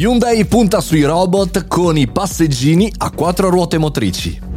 Hyundai punta sui robot con i passeggini a quattro ruote motrici.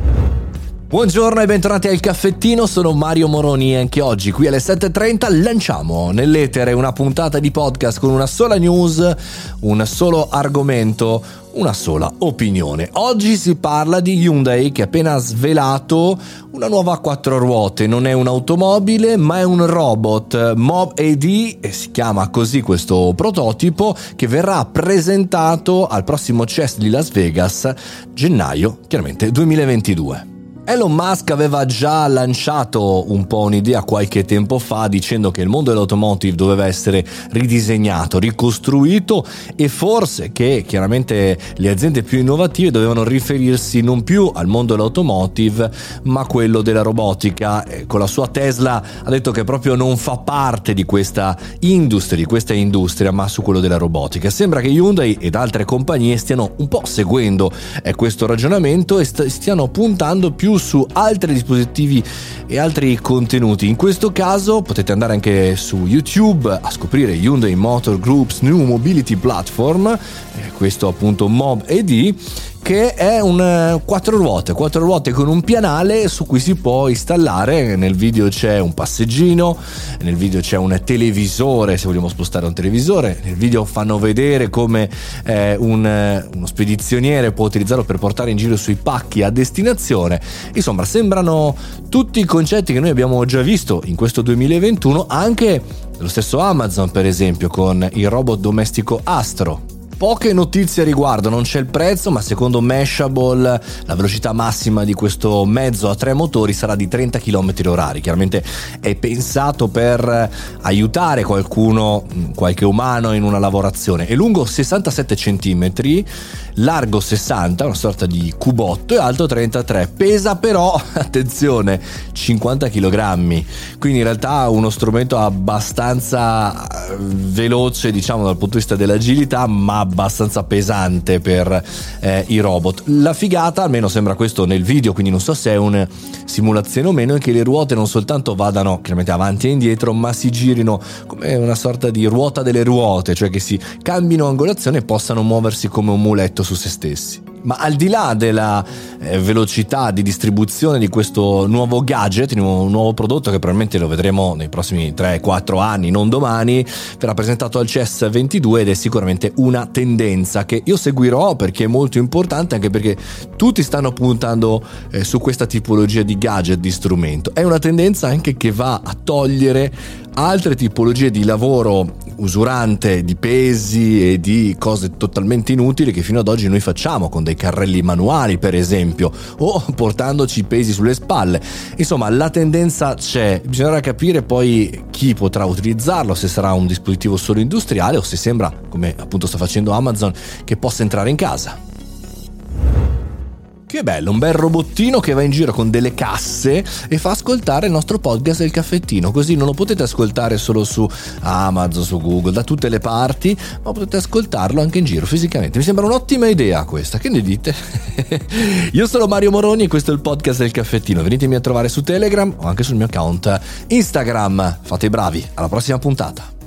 Buongiorno e bentornati al caffettino, sono Mario Moroni e anche oggi qui alle 7.30 lanciamo nell'etere una puntata di podcast con una sola news, un solo argomento, una sola opinione. Oggi si parla di Hyundai che ha appena svelato una nuova quattro ruote, non è un'automobile ma è un robot Mob AD e si chiama così questo prototipo che verrà presentato al prossimo CES di Las Vegas gennaio chiaramente 2022. Elon Musk aveva già lanciato un po' un'idea qualche tempo fa dicendo che il mondo dell'automotive doveva essere ridisegnato, ricostruito e forse che chiaramente le aziende più innovative dovevano riferirsi non più al mondo dell'automotive ma a quello della robotica. Con la sua Tesla ha detto che proprio non fa parte di questa industria, di questa industria, ma su quello della robotica. Sembra che Hyundai ed altre compagnie stiano un po' seguendo eh, questo ragionamento e stiano puntando più su altri dispositivi e altri contenuti. In questo caso potete andare anche su YouTube a scoprire Hyundai Motor Group's New Mobility Platform, eh, questo appunto Mob ED che è un eh, quattro ruote, quattro ruote con un pianale su cui si può installare. Nel video c'è un passeggino, nel video c'è un televisore, se vogliamo spostare un televisore. Nel video fanno vedere come eh, un, eh, uno spedizioniere può utilizzarlo per portare in giro sui pacchi a destinazione. Insomma, sembrano tutti i concetti che noi abbiamo già visto in questo 2021, anche lo stesso Amazon, per esempio, con il robot domestico Astro Poche notizie a riguardo, non c'è il prezzo, ma secondo Mashable la velocità massima di questo mezzo a tre motori sarà di 30 km h Chiaramente è pensato per aiutare qualcuno, qualche umano in una lavorazione. È lungo 67 cm, largo 60, una sorta di cubotto e alto 33. Pesa però, attenzione, 50 kg. Quindi in realtà uno strumento abbastanza eh, veloce, diciamo dal punto di vista dell'agilità, ma abbastanza pesante per eh, i robot. La figata, almeno sembra questo nel video, quindi non so se è una simulazione o meno, è che le ruote non soltanto vadano chiaramente avanti e indietro, ma si girino come una sorta di ruota delle ruote, cioè che si cambino angolazione e possano muoversi come un muletto su se stessi. Ma al di là della eh, velocità di distribuzione di questo nuovo gadget, un nuovo prodotto che probabilmente lo vedremo nei prossimi 3-4 anni, non domani, verrà presentato al CES 22 ed è sicuramente una tendenza che io seguirò perché è molto importante anche perché tutti stanno puntando eh, su questa tipologia di gadget, di strumento. È una tendenza anche che va a togliere altre tipologie di lavoro usurante di pesi e di cose totalmente inutili che fino ad oggi noi facciamo con dei carrelli manuali per esempio o portandoci i pesi sulle spalle. Insomma la tendenza c'è. Bisognerà capire poi chi potrà utilizzarlo se sarà un dispositivo solo industriale o se sembra come appunto sta facendo Amazon che possa entrare in casa che bello, un bel robottino che va in giro con delle casse e fa ascoltare il nostro podcast del caffettino, così non lo potete ascoltare solo su Amazon, su Google, da tutte le parti, ma potete ascoltarlo anche in giro fisicamente. Mi sembra un'ottima idea questa, che ne dite? Io sono Mario Moroni e questo è il podcast del caffettino. Venitemi a trovare su Telegram o anche sul mio account Instagram. Fate i bravi, alla prossima puntata.